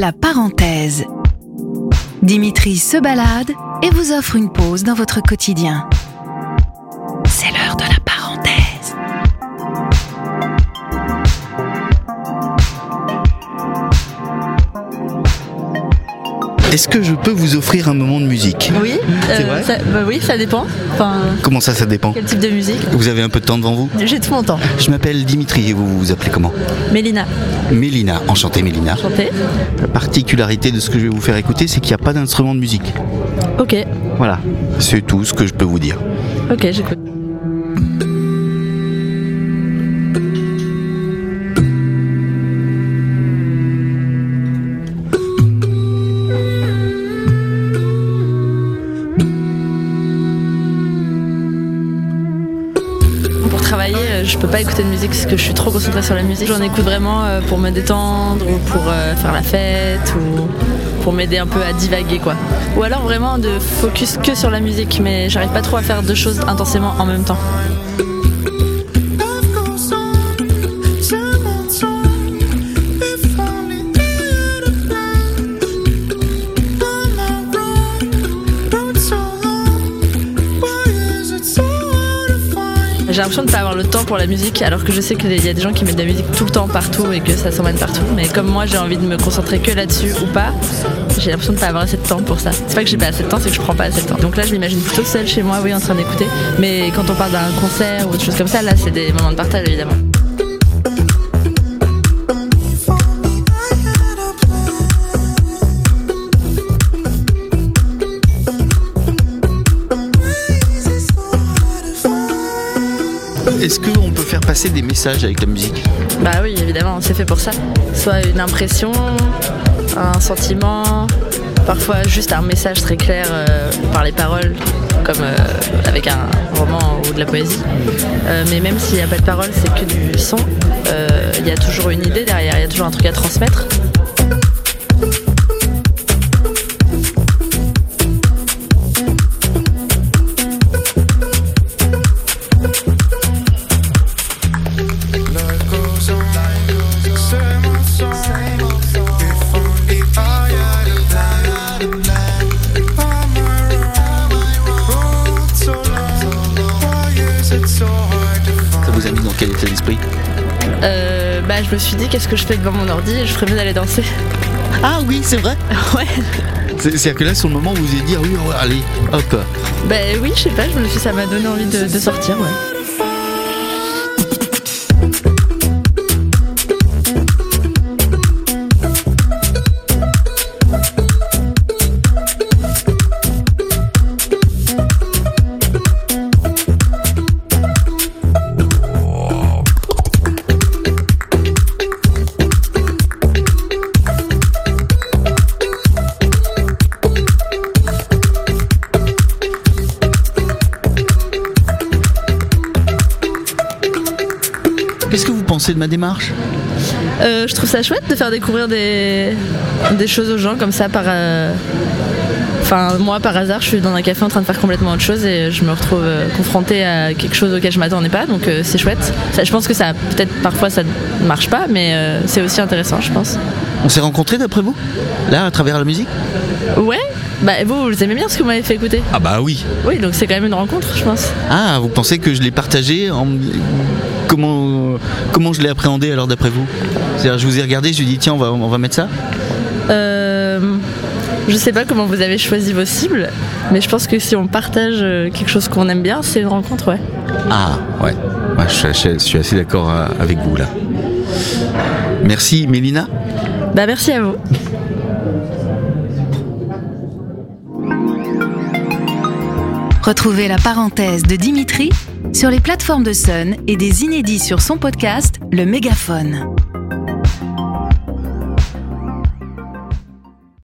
La parenthèse. Dimitri se balade et vous offre une pause dans votre quotidien. C'est l'heure de Est-ce que je peux vous offrir un moment de musique Oui, C'est euh, vrai ça, bah oui, ça dépend. Enfin, Comment ça, ça dépend quel type de musique Vous avez un peu de temps devant vous J'ai tout mon temps. Je m'appelle Dimitri et vous vous appelez comment Mélina, Mélina, enchanté Mélina. chantez La particularité de ce que je vais vous faire écouter, c'est qu'il n'y a pas d'instrument de musique. Ok, Voilà, c'est tout ce que je peux vous dire. ok, j'écoute. Travailler, euh, je peux pas écouter de musique parce que je suis trop concentrée sur la musique. J'en écoute vraiment euh, pour me détendre ou pour euh, faire la fête ou pour m'aider un peu à divaguer quoi. Ou alors vraiment de focus que sur la musique, mais j'arrive pas trop à faire deux choses intensément en même temps. L'impression de pas avoir le temps pour la musique, alors que je sais qu'il y a des gens qui mettent de la musique tout le temps partout et que ça s'emmène partout. Mais comme moi, j'ai envie de me concentrer que là-dessus ou pas, j'ai l'impression de pas avoir assez de temps pour ça. C'est pas que j'ai pas assez de temps, c'est que je prends pas assez de temps. Donc là, je m'imagine plutôt seule chez moi, oui, en train d'écouter. Mais quand on parle d'un concert ou autre chose comme ça, là, c'est des moments de partage évidemment. Est-ce qu'on peut faire passer des messages avec la musique Bah oui, évidemment, c'est fait pour ça. Soit une impression, un sentiment, parfois juste un message très clair euh, par les paroles, comme euh, avec un roman ou de la poésie. Euh, mais même s'il n'y a pas de paroles, c'est que du son, il y a toujours une idée derrière, il y a toujours un truc à transmettre. Euh, bah, je me suis dit, qu'est-ce que je fais devant mon ordi Je ferais mieux d'aller danser. Ah oui, c'est vrai ouais. C'est- C'est-à-dire que là, sur le moment, vous vous êtes dit, ah oui, ouais, allez, hop. Bah oui, je sais pas, je me suis, ça m'a donné envie de, de sortir, ouais. Qu'est-ce que vous pensez de ma démarche? Euh, je trouve ça chouette de faire découvrir des, des choses aux gens comme ça par. euh, Enfin, moi par hasard, je suis dans un café en train de faire complètement autre chose et je me retrouve euh, confrontée à quelque chose auquel je m'attendais pas, donc euh, c'est chouette. Ça, je pense que ça, peut-être parfois ça ne marche pas, mais euh, c'est aussi intéressant, je pense. On s'est rencontrés d'après vous? Là, à travers la musique? Ouais, bah vous, vous aimez bien ce que vous m'avez fait écouter? Ah bah oui. Oui, donc c'est quand même une rencontre, je pense. Ah, vous pensez que je l'ai partagé en... Comment, comment je l'ai appréhendé alors d'après vous? C'est-à-dire, je vous ai regardé, je lui ai dit, tiens, on va, on va mettre ça? Euh, je sais pas comment vous avez choisi vos cibles, mais je pense que si on partage euh, quelque chose qu'on aime bien, c'est une rencontre, ouais. Ah, ouais. Ouais, je, je- je suis assez d'accord euh, avec vous là. Merci, Mélina? Bah merci à vous. Retrouvez la parenthèse de Dimitri sur les plateformes de Sun et des inédits sur son podcast Le Mégaphone.